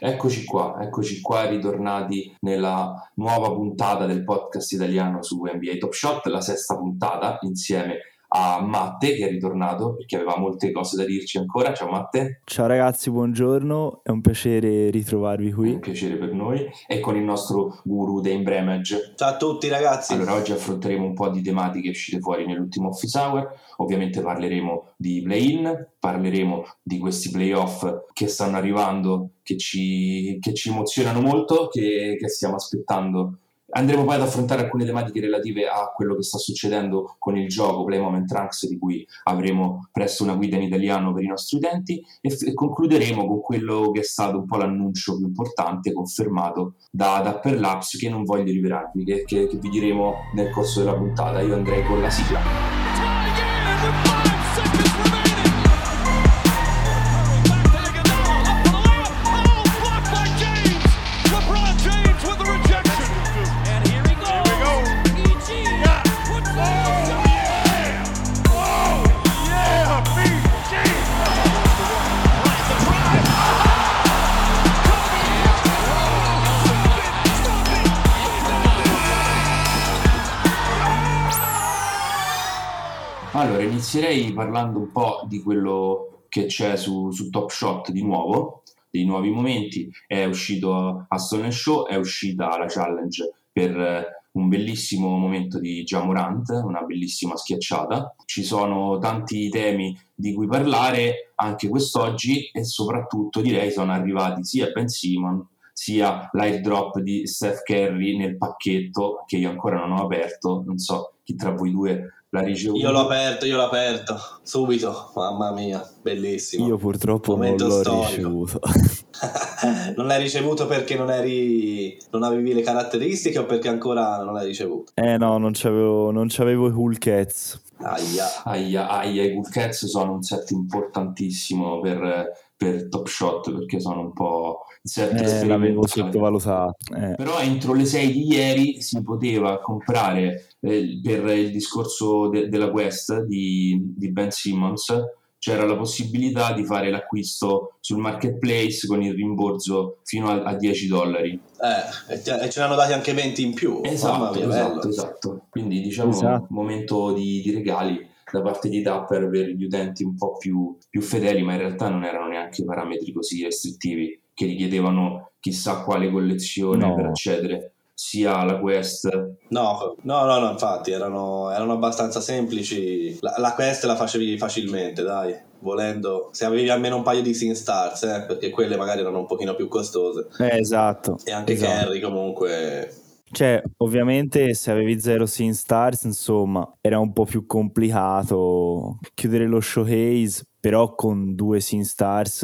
Eccoci qua, eccoci qua ritornati nella nuova puntata del podcast italiano su NBA Top Shot, la sesta puntata insieme a Matte che è ritornato perché aveva molte cose da dirci ancora. Ciao Matte. Ciao ragazzi, buongiorno, è un piacere ritrovarvi qui. Un piacere per noi e con il nostro guru Dane Bremage. Ciao a tutti ragazzi. Allora oggi affronteremo un po' di tematiche uscite fuori nell'ultimo office hour, ovviamente parleremo di play-in, parleremo di questi playoff che stanno arrivando, che ci, che ci emozionano molto, che, che stiamo aspettando Andremo poi ad affrontare alcune tematiche relative a quello che sta succedendo con il gioco Play Moment Trunks, di cui avremo presto una guida in italiano per i nostri utenti, e, f- e concluderemo con quello che è stato un po' l'annuncio più importante confermato da, da Perlaps, che non voglio rivelarvi, che, che, che vi diremo nel corso della puntata. Io andrei con la sigla. Inizierei parlando un po' di quello che c'è su, su Top Shot di nuovo, dei nuovi momenti. È uscito a Stone Show, è uscita la challenge per eh, un bellissimo momento di Jamorant, una bellissima schiacciata. Ci sono tanti temi di cui parlare anche quest'oggi e soprattutto direi sono arrivati sia Ben Simon sia l'airdrop di Steph Curry nel pacchetto che io ancora non ho aperto. Non so chi tra voi due l'ha ricevuto. Io l'ho aperto, io l'ho aperto subito. Mamma mia, bellissimo. Io purtroppo Momento non l'ho storico. ricevuto. non l'hai ricevuto perché non eri non avevi le caratteristiche o perché ancora non l'hai ricevuto? Eh no, non c'avevo, non c'avevo i Cool Cats. Aia. aia, aia, i Cool Cats sono un set importantissimo per, per Top Shot perché sono un po' eh, l'avevo sottovalutato. Eh. Però entro le 6 di ieri si poteva comprare eh, per il discorso de- della Quest di, di Ben Simmons c'era la possibilità di fare l'acquisto sul marketplace con il rimborso fino a, a 10 dollari. Eh, e, e, ce ne hanno dati anche 20 in più. Esatto, mia, esatto, esatto. Quindi diciamo esatto. momento di, di, regali da parte di Tapper per gli utenti un po' più, più fedeli, ma in realtà non erano neanche parametri così restrittivi che richiedevano chissà quale collezione no. per accedere sia la quest. No, no, no, no infatti erano, erano abbastanza semplici. La, la, quest la facevi facilmente, dai. Volendo, se avevi almeno un paio di Sin Stars, eh, perché quelle magari erano un pochino più costose. Eh, esatto. E anche esatto. Carry comunque cioè, ovviamente se avevi zero Sin Stars, insomma, era un po' più complicato chiudere lo showcase, però con due Sin Stars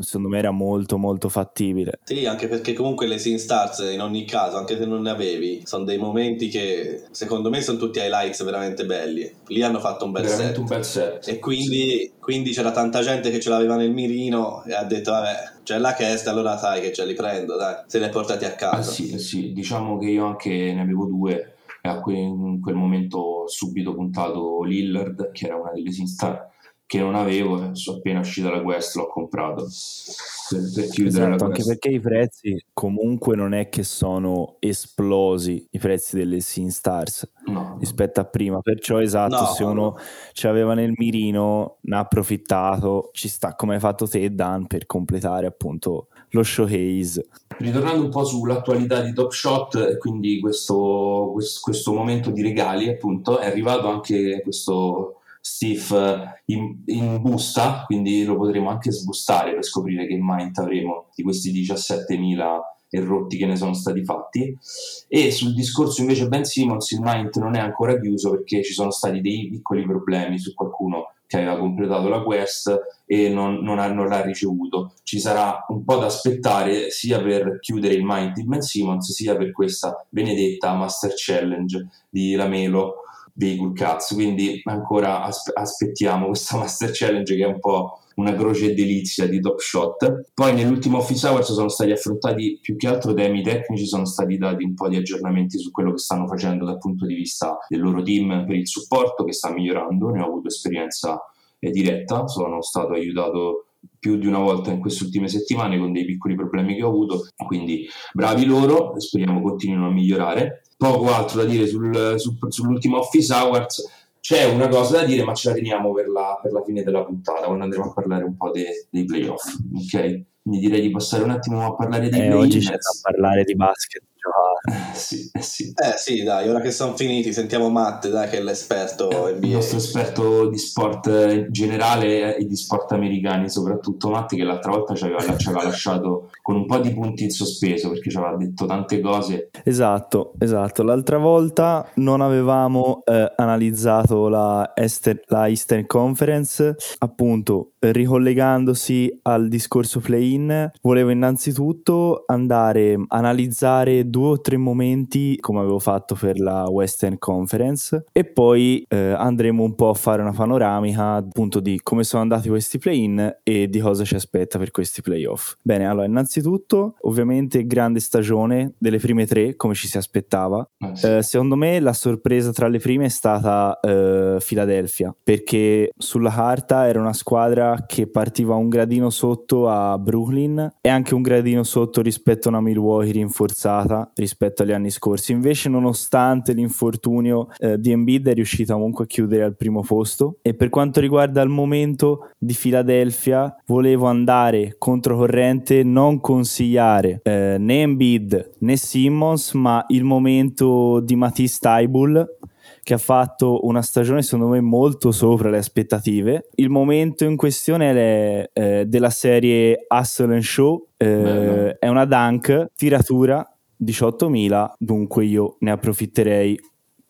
secondo me era molto molto fattibile. Sì, anche perché comunque le Sin Stars in ogni caso, anche se non ne avevi, sono dei momenti che secondo me sono tutti highlights veramente belli. Lì hanno fatto un bel veramente set. Un bel set. E quindi, sì. quindi, c'era tanta gente che ce l'aveva nel mirino e ha detto vabbè, c'è la cast, allora sai che ce li prendo, dai, se li hai portati a casa. Ah, sì, sì, diciamo che io anche ne avevo due e a quel, in quel momento subito puntato Lillard, che era una delle Sin Stars che non avevo, sono appena uscita la quest, l'ho comprato per, per chiudere esatto, anche perché i prezzi comunque non è che sono esplosi i prezzi delle Sin Stars no. rispetto a prima, perciò esatto, no. se uno ci aveva nel mirino, ne ha approfittato, ci sta come hai fatto te Dan per completare appunto lo showcase. Ritornando un po' sull'attualità di Top Shot, quindi questo, questo, questo momento di regali appunto, è arrivato anche questo Steve in, in, busta, quindi lo potremo anche sbustare per scoprire che mind avremo di questi 17.000 errotti che ne sono stati fatti. E sul discorso invece Ben Simmons il mind non è ancora chiuso perché ci sono stati dei piccoli problemi su qualcuno che aveva completato la quest e non, non, ha, non l'ha ricevuto. Ci sarà un po' da aspettare sia per chiudere il mind di Ben Simmons sia per questa benedetta Master Challenge di Lamelo dei Cool Cats, quindi ancora aspe- aspettiamo questa Master Challenge che è un po' una croce delizia di Top Shot. Poi nell'ultimo Office Hours sono stati affrontati più che altro temi tecnici, sono stati dati un po' di aggiornamenti su quello che stanno facendo dal punto di vista del loro team per il supporto che sta migliorando, ne ho avuto esperienza eh, diretta, sono stato aiutato più di una volta in queste ultime settimane con dei piccoli problemi che ho avuto, quindi bravi loro, speriamo continuino a migliorare. Poco altro da dire sul, sul, sull'ultimo Office Hours, c'è una cosa da dire ma ce la teniamo per la, per la fine della puntata, quando andremo a parlare un po' dei, dei playoff, ok? Quindi direi di passare un attimo a parlare di eh, Oggi c'è da parlare di basket sì, eh sì. Eh sì, dai, ora che sono finiti sentiamo Matte, dai, che è l'esperto NBA. Il nostro esperto di sport generale e di sport americani, soprattutto Matte, che l'altra volta ci aveva, ci aveva lasciato con un po' di punti in sospeso perché ci aveva detto tante cose. Esatto, esatto. L'altra volta non avevamo eh, analizzato la, Ester- la Eastern Conference, appunto ricollegandosi al discorso play-in, volevo innanzitutto andare a analizzare due o tre momenti come avevo fatto per la Western Conference e poi eh, andremo un po' a fare una panoramica appunto di come sono andati questi play-in e di cosa ci aspetta per questi playoff. Bene, allora innanzitutto ovviamente grande stagione delle prime tre come ci si aspettava. Ah, sì. eh, secondo me la sorpresa tra le prime è stata eh, Philadelphia perché sulla carta era una squadra che partiva un gradino sotto a Brooklyn e anche un gradino sotto rispetto a una Milwaukee rinforzata rispetto agli anni scorsi. Invece, nonostante l'infortunio eh, di Embiid, è riuscita comunque a chiudere al primo posto. E per quanto riguarda il momento di Philadelphia, volevo andare controcorrente, non consigliare eh, né Embiid né Simmons, ma il momento di Matisse Taibul che ha fatto una stagione secondo me molto sopra le aspettative. Il momento in questione è eh, della serie Hustle and Show, eh, è una dunk, tiratura 18.000, dunque io ne approfitterei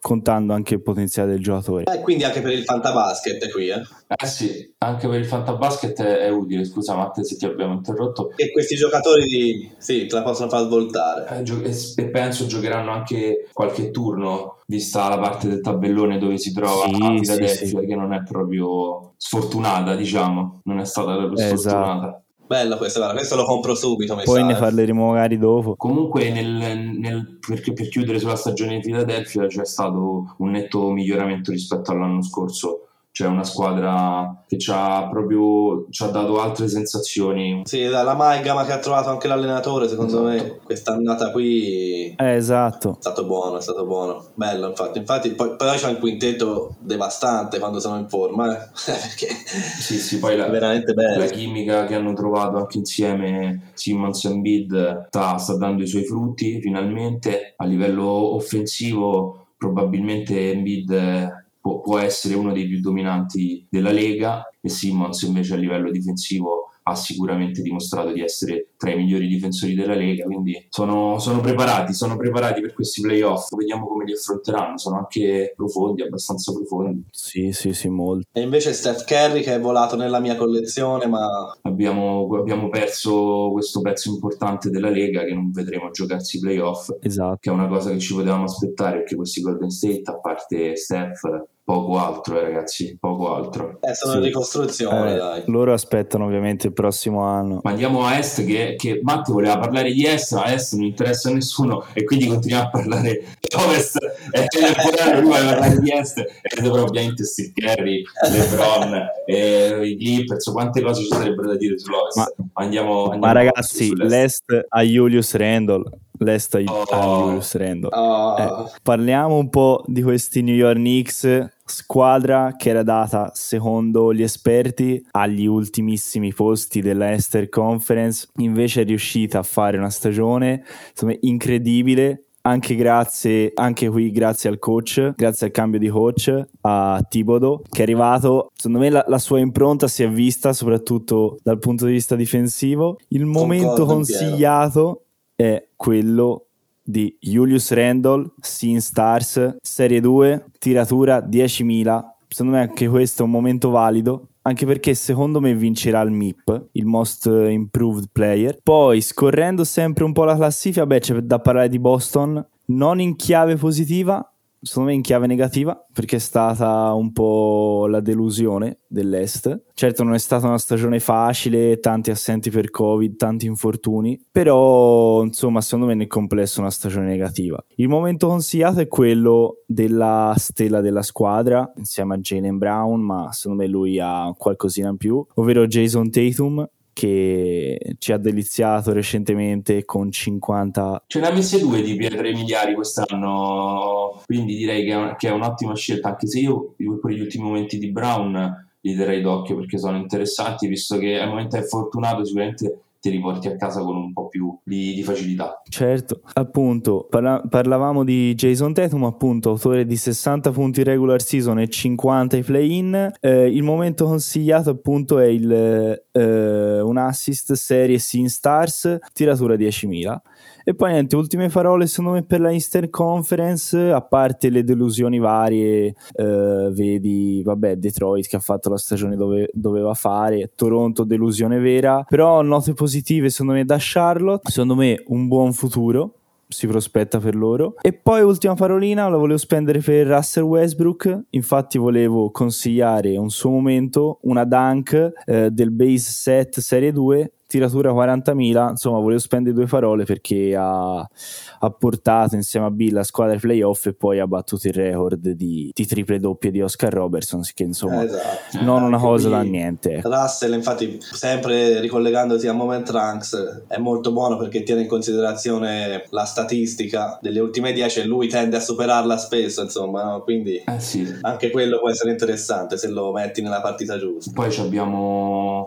contando anche il potenziale del giocatore. E eh, quindi anche per il fantabasket qui, eh? Eh sì, anche per il fantabasket è, è utile, scusa Matte se ti abbiamo interrotto. E questi giocatori sì, te la possono far svoltare. Eh, gio- e penso giocheranno anche qualche turno, vista la parte del tabellone dove si trova sì, Philadelphia, sì, sì. che non è proprio sfortunata, diciamo, non è stata proprio esatto. sfortunata. Bello questo, guarda, questo lo compro subito. Poi ne parleremo magari dopo. Comunque, nel, nel, perché per chiudere sulla stagione di Philadelphia c'è stato un netto miglioramento rispetto all'anno scorso c'è una squadra che ci ha proprio ci ha dato altre sensazioni. Sì, l'amalgama che ha trovato anche l'allenatore, secondo esatto. me, quest'annata qui eh, esatto. è stato buono, è stato buono. Bello, infatti. Infatti, poi, poi c'è un quintetto devastante quando sono in forma, eh? perché sì, sì, poi la, veramente bello. la chimica che hanno trovato anche insieme Simmons e Bid sta, sta dando i suoi frutti finalmente a livello offensivo probabilmente Embiid può, può essere uno dei più dominanti della Lega e Simmons invece a livello difensivo ha sicuramente dimostrato di essere tra i migliori difensori della Lega, quindi sono, sono, preparati, sono preparati per questi playoff, vediamo come li affronteranno, sono anche profondi, abbastanza profondi. Sì, sì, sì, molto. E invece Steph Curry che è volato nella mia collezione, ma... Abbiamo, abbiamo perso questo pezzo importante della Lega che non vedremo giocarsi i playoff, esatto. che è una cosa che ci potevamo aspettare perché questi Golden State, a parte Steph poco altro, eh, ragazzi, poco altro. Eh, sono sì. in ricostruzione, eh, dai. Loro aspettano ovviamente il prossimo anno. Ma andiamo a Est, che, che Matti voleva parlare di Est, ma Est non interessa a nessuno e quindi continuiamo a parlare di Ovest e lui voleva parlare di Est e dopo ovviamente Steve Kerry, LeBron, e i Clippers, quante cose ci sarebbero da dire sull'Ovest. Ma, andiamo, andiamo ma ragazzi, l'Est a Julius Randle l'Est oh. a Julius Randle. Oh. Eh, parliamo un po' di questi New York Knicks squadra che era data, secondo gli esperti, agli ultimissimi posti della Esther Conference, invece è riuscita a fare una stagione insomma, incredibile. Anche grazie, anche qui grazie al coach, grazie al cambio di coach a Tibodo, che è arrivato. Secondo me la, la sua impronta si è vista soprattutto dal punto di vista difensivo. Il momento consigliato è quello di Julius Randall, Sin Stars, Serie 2, tiratura 10.000. Secondo me anche questo è un momento valido, anche perché secondo me vincerà il MIP, il Most Improved Player. Poi, scorrendo sempre un po' la classifica, beh, c'è da parlare di Boston, non in chiave positiva, secondo me in chiave negativa perché è stata un po' la delusione dell'Est. Certo non è stata una stagione facile, tanti assenti per Covid, tanti infortuni, però insomma secondo me nel complesso è una stagione negativa. Il momento consigliato è quello della stella della squadra insieme a Jalen Brown, ma secondo me lui ha qualcosina in più, ovvero Jason Tatum che ci ha deliziato recentemente con 50 ce ne ha messe due di pietre miliari quest'anno quindi direi che è, un, che è, un'ottima scelta anche se io per gli ultimi momenti di Brown li terrei d'occhio perché sono interessanti visto che al momento è fortunato sicuramente ti riporti a casa con un po' più di, di facilità. Certo, appunto, parla- parlavamo di Jason Tatum, appunto, autore di 60 punti regular season e 50 i play-in. Eh, il momento consigliato, appunto, è il, eh, un assist serie Sin Stars, tiratura 10.000. E poi niente, ultime parole secondo me per la Eastern Conference, a parte le delusioni varie, eh, vedi, vabbè, Detroit che ha fatto la stagione dove doveva fare, Toronto delusione vera, però note positive secondo me da Charlotte, secondo me un buon futuro, si prospetta per loro. E poi ultima parolina la volevo spendere per Russell Westbrook, infatti volevo consigliare un suo momento, una dunk eh, del base set serie 2 tiratura 40.000, insomma volevo spendere due parole perché ha, ha, portato insieme a Bill la squadra ai playoff e poi ha battuto il record di, di triple doppie di Oscar Robertson, che insomma esatto. non una cosa da niente. Ecco. Russell infatti sempre ricollegandoti a Moment Ranks è molto buono perché tiene in considerazione la statistica delle ultime 10 e lui tende a superarla spesso, insomma, no? quindi eh sì. anche quello può essere interessante se lo metti nella partita giusta. Poi abbiamo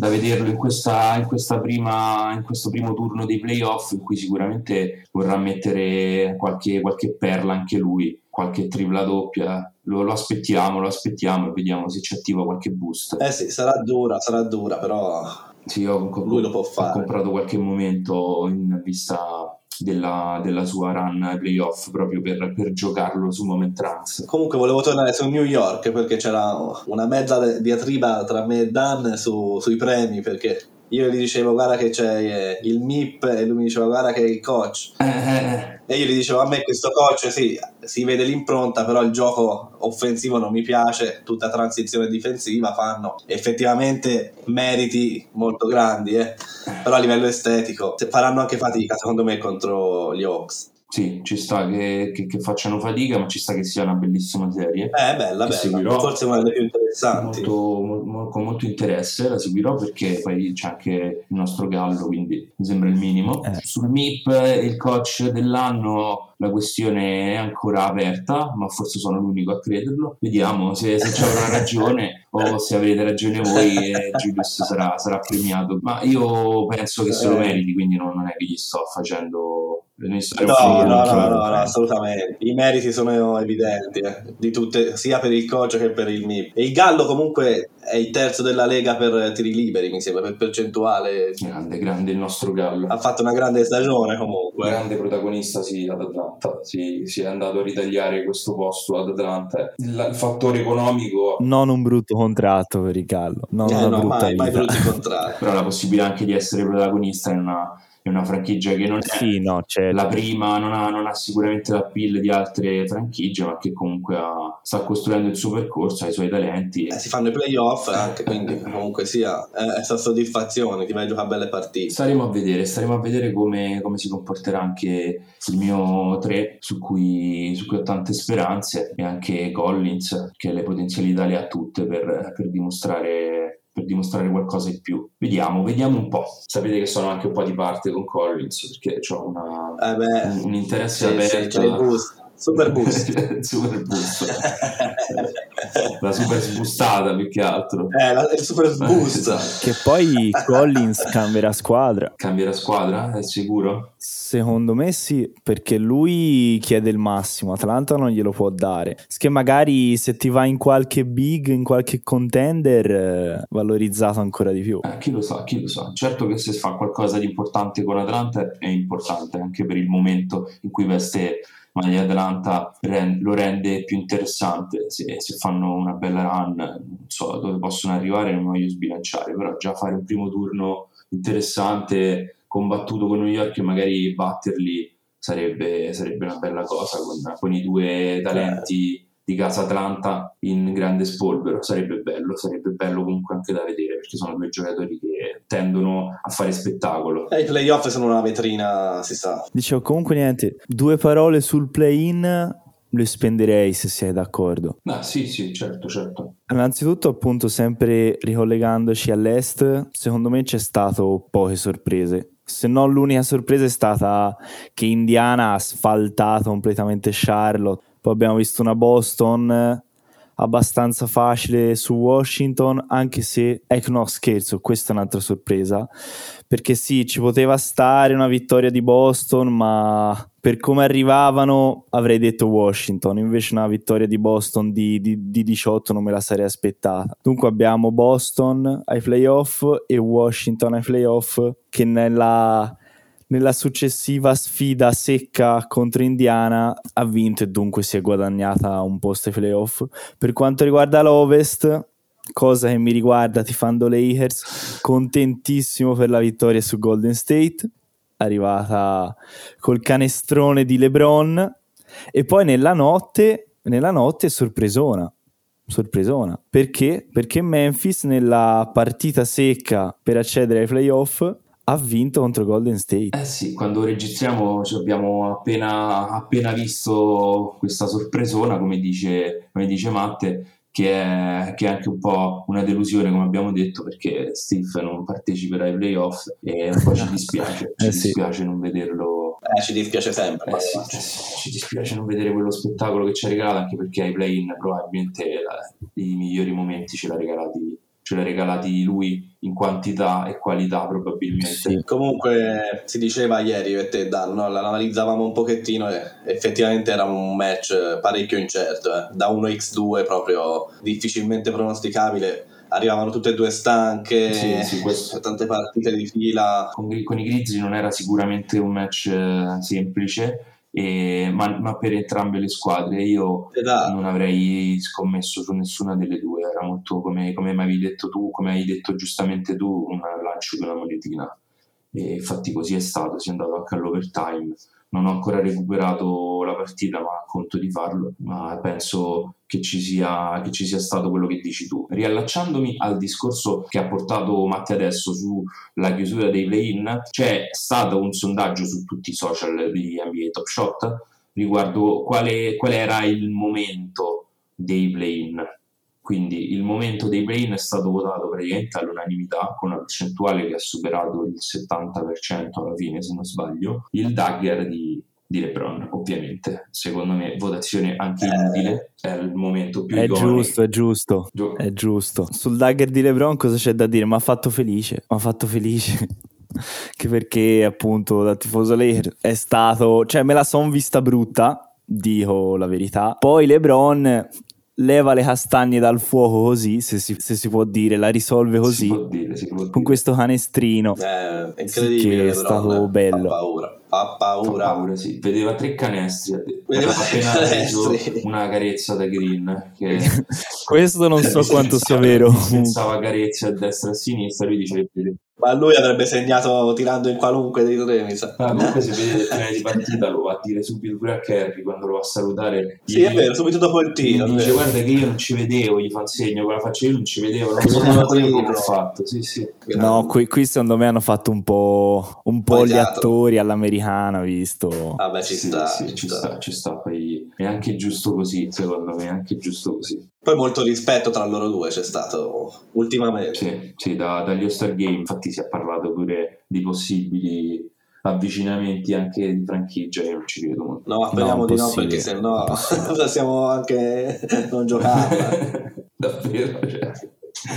da vederlo in, questa, in, questa prima, in questo primo turno dei playoff in cui sicuramente vorrà mettere qualche, qualche perla anche lui, qualche tripla doppia. Lo, lo, aspettiamo, lo aspettiamo e vediamo se ci attiva qualche boost. Eh sì, sarà dura, sarà dura, però sì, ho, lui lo può fare. Ho comprato qualche momento in vista della, della sua run playoff proprio per, per, giocarlo su Moment Trance. Comunque volevo tornare su New York perché c'era una mezza diatriba tra me e Dan su, sui premi perché io gli dicevo guarda che c'è eh, il MIP e lui mi diceva guarda che è il coach eh, eh, e io gli dicevo a me questo coach sì, si vede l'impronta però il gioco offensivo non mi piace tutta transizione difensiva fanno effettivamente meriti molto grandi eh. però a livello estetico faranno anche fatica secondo me contro gli Hawks sì, ci sta che, che, che, facciano fatica, ma ci sta che sia una bellissima serie. Eh, bella, bella. Seguirò forse una delle più interessanti. Molto, mo, con molto interesse la seguirò perché poi c'è anche il nostro Gallo, quindi mi sembra il minimo. Eh. Sul MIP il coach dell'anno la questione è ancora aperta, ma forse sono l'unico a crederlo. Vediamo se, se ci avrà ragione o se avrete ragione voi e Julius sarà, sarà premiato. Ma io penso che se lo eh. meriti, quindi non, non è che gli sto facendo No, no, no, no, assolutamente. I meriti sono evidenti, eh, di tutte, sia per il coach che per il MIP. E il Gallo comunque è il terzo della Lega per tiri liberi, mi sembra, per percentuale. Grande, grande il nostro Gallo. Ha fatto una grande stagione comunque. Grande protagonista, sì, ad Atlanta. Si, si è andato a ritagliare questo posto ad Atlanta. Il, il, fattore economico... Non un brutto contratto per il Gallo. Non eh, una no, brutta mai, mai brutti contratti. Però la possibilità anche di essere protagonista in una è una franchigia che non è sì, no, certo. la prima, non ha, non ha sicuramente l'appeal di altre franchigie, ma che comunque ha, sta costruendo il suo percorso, ha i suoi talenti. Eh, si fanno i playoff anche, quindi comunque sia, è, è soddisfazione, ti vai a giocare belle partite. Staremo a vedere, staremo a vedere come, come si comporterà anche il mio 3, su cui, su cui, ho tante speranze, e anche Collins, che le potenzialità le ha tutte per, per dimostrare dimostrare qualcosa in più. Vediamo, vediamo un po'. Sapete che sono anche un po' di parte con Collins perché ho una, eh un, un, interesse sì, aperto. Sì, Super boost. super boost. la super sbustata più che altro. Eh, la, il super boost. che poi Collins cambierà squadra. Cambierà squadra? È sicuro? Secondo me sì, perché lui chiede il massimo, Atlanta non glielo può dare. Che magari se ti va in qualche big, in qualche contender, eh, valorizzato ancora di più. Eh, chi lo sa, chi lo sa. Certo che se fa qualcosa di importante con Atlanta è importante anche per il momento in cui veste maglia Atlanta lo rende più interessante se, se, fanno una bella run. Non so dove possono arrivare non voglio sbilanciare però già fare un primo turno interessante combattuto con New York e magari batterli sarebbe, sarebbe una bella cosa con, con i due talenti di casa Atlanta in grande spolvero sarebbe bello, sarebbe bello comunque anche da vedere perché sono due giocatori che tendono a fare spettacolo. E i playoff sono una vetrina, si sa. Dicevo comunque niente, due parole sul play-in le spenderei se sei d'accordo. Ah, sì, sì, certo, certo. Innanzitutto, appunto, sempre ricollegandoci all'est, secondo me c'è stato poche sorprese. Se no, l'unica sorpresa è stata che Indiana ha asfaltato completamente Charlotte. Poi abbiamo visto una Boston abbastanza facile su Washington, anche se, ecco no scherzo, questa è un'altra sorpresa, perché sì, ci poteva stare una vittoria di Boston, ma per come arrivavano avrei detto Washington, invece una vittoria di Boston di, di, di 18 non me la sarei aspettata. Dunque abbiamo Boston ai playoff e Washington ai playoff che nella nella successiva sfida secca contro Indiana ha vinto e dunque si è guadagnata un posto ai playoff. Per quanto riguarda l'Ovest, cosa che mi riguarda tifando Lakers, contentissimo per la vittoria su Golden State, arrivata col canestrone di LeBron e poi nella notte, nella notte sorpresona sorpresona. Perché? Perché Memphis nella partita secca per accedere ai playoff ha vinto contro Golden State. Eh sì, quando registriamo abbiamo appena, appena visto questa sorpresona, come dice, come dice Matte, che è, che è, anche un po' una delusione, come abbiamo detto, perché Steve non parteciperà ai playoff e un po' ci dispiace, ci eh sì. dispiace non vederlo. Eh, ci dispiace sempre. Eh sì, ci dispiace non vedere quello spettacolo che ci ha regalato, anche perché ai play-in probabilmente la, i migliori momenti ce l'ha regalati ce l'ha regalati lui in quantità e qualità probabilmente. Sì. Comunque si diceva ieri per te Dan, no? l'analizzavamo un pochettino e effettivamente era un match parecchio incerto, eh. da 1x2 proprio difficilmente pronosticabile arrivavano tutte e due stanche, sì, sì, tante partite di fila. Con, con, i Grizzly non era sicuramente un match eh, semplice, e, ma, ma, per entrambe le squadre io esatto. non avrei scommesso su nessuna delle due. Era molto come, come mi avevi detto tu come hai detto giustamente tu un lancio di una monetina. E infatti così è stato si è andato anche all'overtime non ho ancora recuperato la partita, ma conto di farlo. Ma penso che ci, sia, che ci sia stato quello che dici tu. Riallacciandomi al discorso che ha portato Matti adesso sulla chiusura dei play-in, c'è stato un sondaggio su tutti i social di NBA Top Shot riguardo quale, qual era il momento dei play-in quindi il momento dei play-in è stato votato praticamente all'unanimità con una percentuale che ha superato il 70% alla fine se non sbaglio, il dagger di, di LeBron ovviamente, secondo me votazione anche inutile, è il momento più È giusto, è giusto, Gio- è giusto. Sul dagger di LeBron cosa c'è da dire? Mi ha fatto felice, mi ha fatto felice. che perché appunto da tifoso Lakers è stato, cioè me la son vista brutta, dico la verità. Poi LeBron leva le castagne dal fuoco così, se si, se si può dire, la risolve così, dire, con questo canestrino. Eh, è incredibile, che è stato bello. Fa paura, fa paura. Fa paura sì. Vedeva tre canestri, vedeva appena preso una carezza da Green. Che... questo non so quanto sia vero. Pensava carezze a destra e a sinistra, lui dice ma lui avrebbe segnato tirando in qualunque dei tre, mi sa. Ah, comunque se vede il finale di partita lo va a dire subito pure a Kerry quando lo va a salutare. Sì, è vero, subito dopo il tiro. Gli dice guarda che io non ci vedevo, gli fa un segno con la faccia, io non ci vedevo, non so come l'ho fatto. Sì, sì. No, qui, qui, secondo me hanno fatto un po', un po gli attori all'americana, visto. Vabbè, ci sta, sì, ci, ci sta. sta, ci sta. Poi è anche giusto così, secondo me, è anche giusto così. Poi molto rispetto tra loro due c'è stato ultimamente. Sì, sì da, dagli All-Star Game infatti si è parlato pure di possibili avvicinamenti anche di franchigia, io non ci credo molto. No, speriamo no, di no perché se no possiamo anche non giocare. Davvero, cioè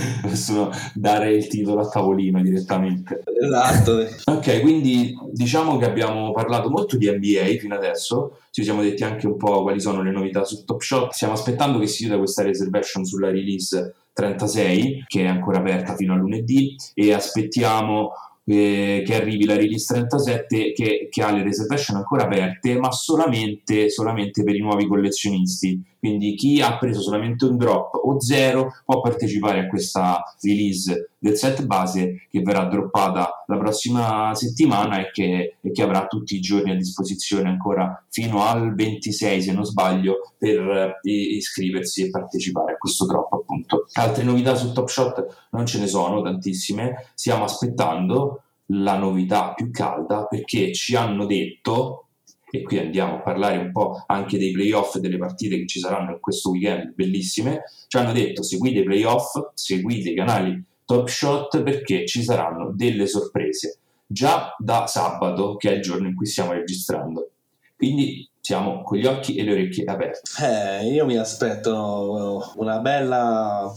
possono dare il titolo a tavolino direttamente. Esatto. ok, quindi diciamo che abbiamo parlato molto di NBA fino adesso, ci siamo detti anche un po' quali sono le novità su Top Shot, stiamo aspettando che si chiuda questa reservation sulla release 36 che è ancora aperta fino a lunedì e aspettiamo eh, che arrivi la release 37 che, che, ha le reservation ancora aperte ma solamente, solamente, per i nuovi collezionisti. Quindi chi ha preso solamente un drop o zero può partecipare a questa release del set base che verrà droppata la prossima settimana e che, e che avrà tutti i giorni a disposizione ancora fino al 26 se non sbaglio per eh, iscriversi e partecipare a questo drop appunto. Altre novità su Top Shot non ce ne sono tantissime, stiamo aspettando la novità più calda perché ci hanno detto e qui andiamo a parlare un po' anche dei playoff delle partite che ci saranno in questo weekend bellissime, ci hanno detto seguite i playoff, seguite i canali Top Shot perché ci saranno delle sorprese già da sabato che è il giorno in cui stiamo registrando. Quindi siamo con gli occhi e le orecchie aperte. Eh, io mi aspetto una bella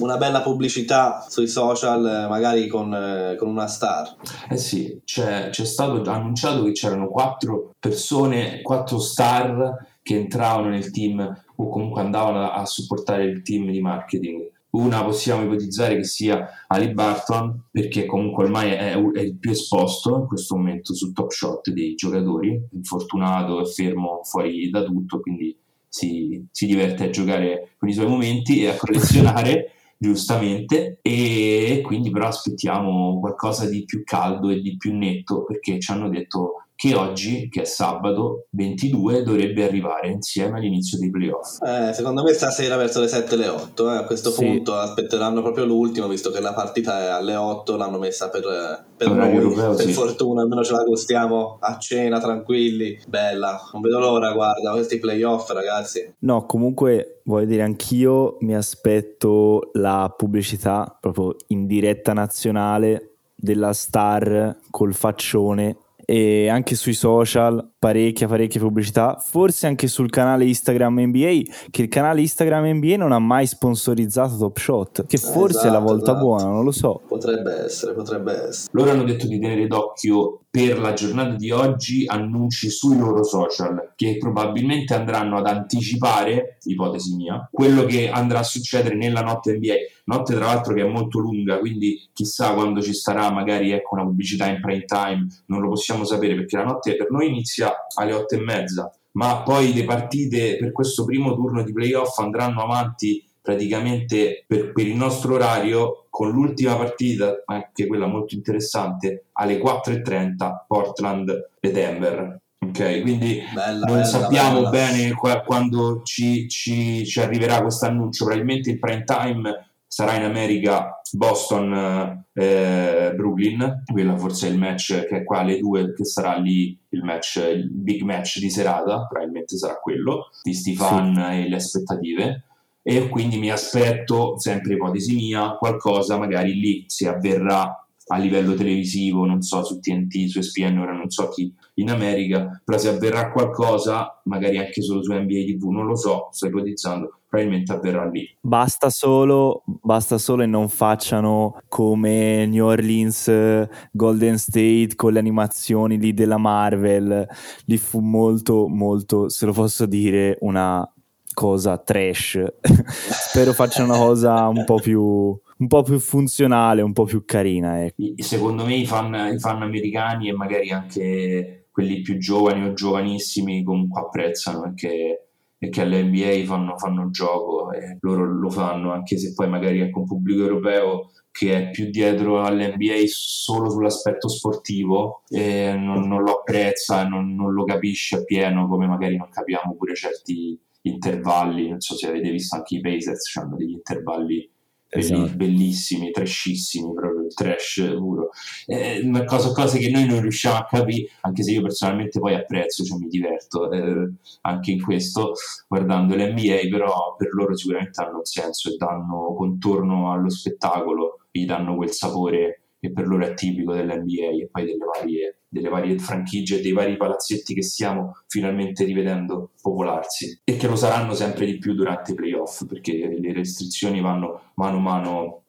una bella pubblicità sui social, eh, magari con, eh, con una star. Eh sì, c'è, c'è, stato annunciato che c'erano quattro persone, quattro star che entravano nel team o comunque andavano a supportare il team di marketing. Una possiamo ipotizzare che sia Ali Barton, perché comunque ormai è, è, il più esposto in questo momento sul top shot dei giocatori, infortunato e fermo fuori da tutto, quindi si, si diverte a giocare con i suoi momenti e a collezionare. giustamente, e quindi però aspettiamo qualcosa di più caldo e di più netto perché ci hanno detto che oggi, che è sabato 22, dovrebbe arrivare insieme all'inizio dei playoff. Eh, secondo me stasera verso le 7 le 8, eh. a questo sì. punto aspetteranno proprio l'ultimo, visto che la partita è alle 8, l'hanno messa per, per noi, europeo, per sì. fortuna, almeno ce la gustiamo a cena tranquilli, bella, non vedo l'ora, guarda, questi playoff ragazzi. No, comunque voglio dire, anch'io mi aspetto la pubblicità proprio in diretta nazionale della star col faccione e anche sui social parecchia parecchia pubblicità forse anche sul canale Instagram NBA che il canale Instagram NBA non ha mai sponsorizzato Top Shot che forse esatto, è la esatto, volta esatto. buona non lo so potrebbe essere potrebbe essere loro hanno detto di tenere d'occhio per la giornata di oggi annunci sui loro social che probabilmente andranno ad anticipare, ipotesi mia, quello che andrà a succedere nella notte NBA. Notte tra l'altro che è molto lunga, quindi chissà quando ci starà magari ecco, una pubblicità in prime time, non lo possiamo sapere perché la notte per noi inizia alle otto e mezza, ma poi le partite per questo primo turno di playoff andranno avanti praticamente per, per, il nostro orario con l'ultima partita, anche quella molto interessante, alle 4.30 Portland e Denver. Ok, quindi bella, non bella, sappiamo bella. bene qua, quando ci, ci, ci arriverà questo annuncio. Probabilmente il prime time sarà in America Boston eh, Brooklyn quella forse è il match che è qua alle due che sarà lì il match il big match di serata probabilmente sarà quello di Stefan sì. e le aspettative e quindi mi aspetto, sempre ipotesi mia, qualcosa magari lì se avverrà a livello televisivo, non so su TNT, su ESPN, ora non so chi in America, però se avverrà qualcosa, magari anche solo su NBA TV, non lo so, sto ipotizzando, probabilmente avverrà lì. Basta solo, basta solo e non facciano come New Orleans Golden State con le animazioni lì della Marvel, lì fu molto molto, se lo posso dire, una cosa trash. Spero facciano una cosa un po' più un po' più funzionale, un po' più carina. Ecco. Secondo me i fan, i fan, americani e magari anche quelli più giovani o giovanissimi comunque apprezzano perché, perché all'NBA fanno, fanno gioco e loro lo fanno anche se poi magari ecco un pubblico europeo che è più dietro all'NBA solo sull'aspetto sportivo non, non lo apprezza, non, non lo capisce appieno come magari non capiamo pure certi intervalli, non so se avete visto anche i Pacers, hanno degli intervalli esatto. bellissimi, trashissimi, proprio il trash puro. Eh, cosa, cose che noi non riusciamo a capire, anche se io personalmente poi apprezzo, cioè mi diverto eh, anche in questo, guardando l'NBA, però per loro sicuramente hanno un senso e danno contorno allo spettacolo, gli danno quel sapore che per loro è tipico dell'NBA e poi delle varie, delle varie franchigie e dei vari palazzetti che stiamo finalmente rivedendo popolarsi e che lo saranno sempre di più durante i playoff perché le restrizioni vanno mano a mano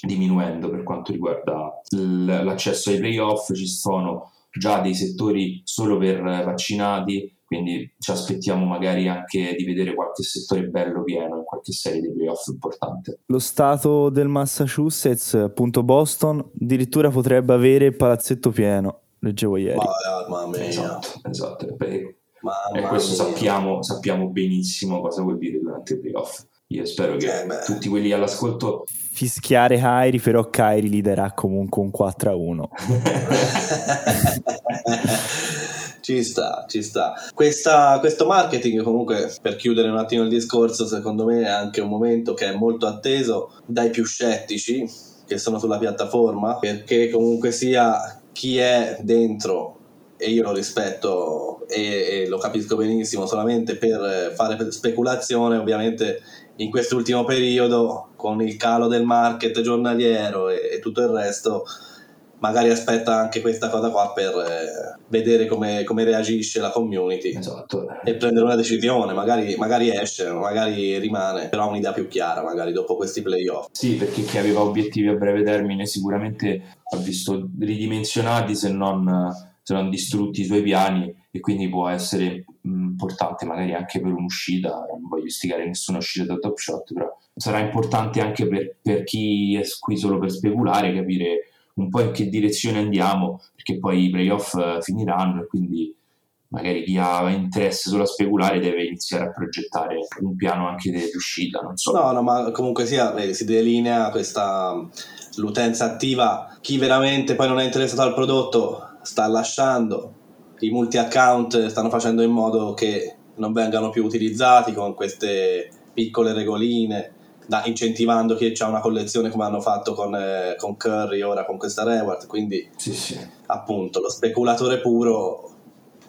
diminuendo per quanto riguarda l'accesso ai playoff, ci sono già dei settori solo per vaccinati, quindi ci aspettiamo magari anche di vedere qualche settore bello pieno in qualche serie di playoff importante. Lo stato del Massachusetts, appunto Boston, addirittura potrebbe avere il palazzetto pieno, leggevo ieri. Mamma mia. Esatto, esatto. e questo sappiamo, sappiamo, benissimo cosa vuol dire durante i playoff. io spero che eh tutti quelli all'ascolto fischiare Kairi, però Kairi li darà comunque un 4 a 1. ci sta, ci sta. Questa, questo marketing, comunque, per chiudere un attimo il discorso, secondo me è anche un momento che è molto atteso dai più scettici che sono sulla piattaforma, perché comunque sia chi è dentro e io lo rispetto e, e, lo capisco benissimo solamente per fare speculazione ovviamente in quest'ultimo periodo con il calo del market giornaliero e, e tutto il resto magari aspetta anche questa cosa qua per eh, vedere come, come, reagisce la community. Esatto. e prendere una decisione magari, magari, esce, magari rimane però ha un'idea più chiara magari dopo questi playoff. Sì perché chi aveva obiettivi a breve termine sicuramente ha visto ridimensionati se non, se non distrutti i suoi piani e quindi può essere importante magari anche per un'uscita, non voglio istigare nessuna uscita da Top Shot, però sarà importante anche per, per chi è qui solo per speculare, capire un po' in che direzione andiamo, perché poi i playoff eh, finiranno e quindi magari chi ha interesse solo a speculare deve iniziare a progettare un piano anche di uscita, non so. No, no, ma comunque sia, si delinea questa l'utenza attiva, chi veramente poi non è interessato al prodotto sta lasciando, i multi-account stanno facendo in modo che non vengano più utilizzati con queste piccole regoline, da, incentivando chi ha una collezione come hanno fatto con, eh, con Curry ora con questa reward. Quindi, sì, sì. appunto, lo speculatore puro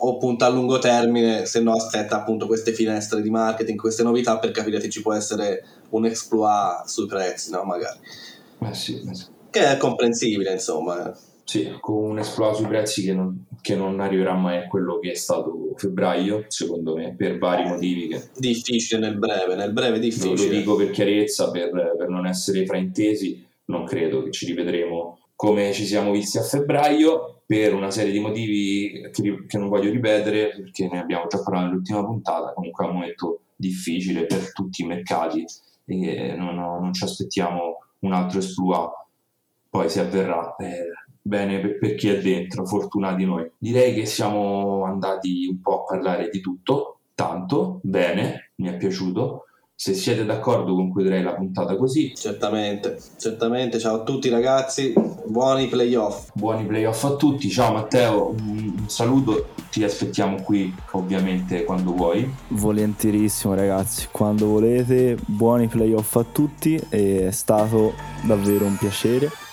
o punta a lungo termine, se no aspetta appunto queste finestre di marketing, queste novità per capire se ci può essere un exploit sui prezzi, no? Magari. Eh sì, eh sì. Che è comprensibile, insomma. Sì, con un esploit sui prezzi che non, che non, arriverà mai a quello che è stato febbraio, secondo me, per vari motivi. Che... Difficile nel breve, nel breve difficile. Lo, lo dico per chiarezza, per, per, non essere fraintesi, non credo che ci rivedremo come ci siamo visti a febbraio, per una serie di motivi che, che non voglio ripetere, perché ne abbiamo già parlato nell'ultima puntata, comunque è un momento difficile per tutti i mercati e non, non ci aspettiamo un altro esploit. Poi se avverrà... Eh, bene per, per, chi è dentro, fortunati noi. Direi che siamo andati un po' a parlare di tutto, tanto, bene, mi è piaciuto. Se siete d'accordo concluderei la puntata così. Certamente, certamente. Ciao a tutti ragazzi, buoni playoff. Buoni playoff a tutti, ciao Matteo, un saluto, ti aspettiamo qui ovviamente quando vuoi. Volentierissimo ragazzi, quando volete, buoni playoff a tutti, è stato davvero un piacere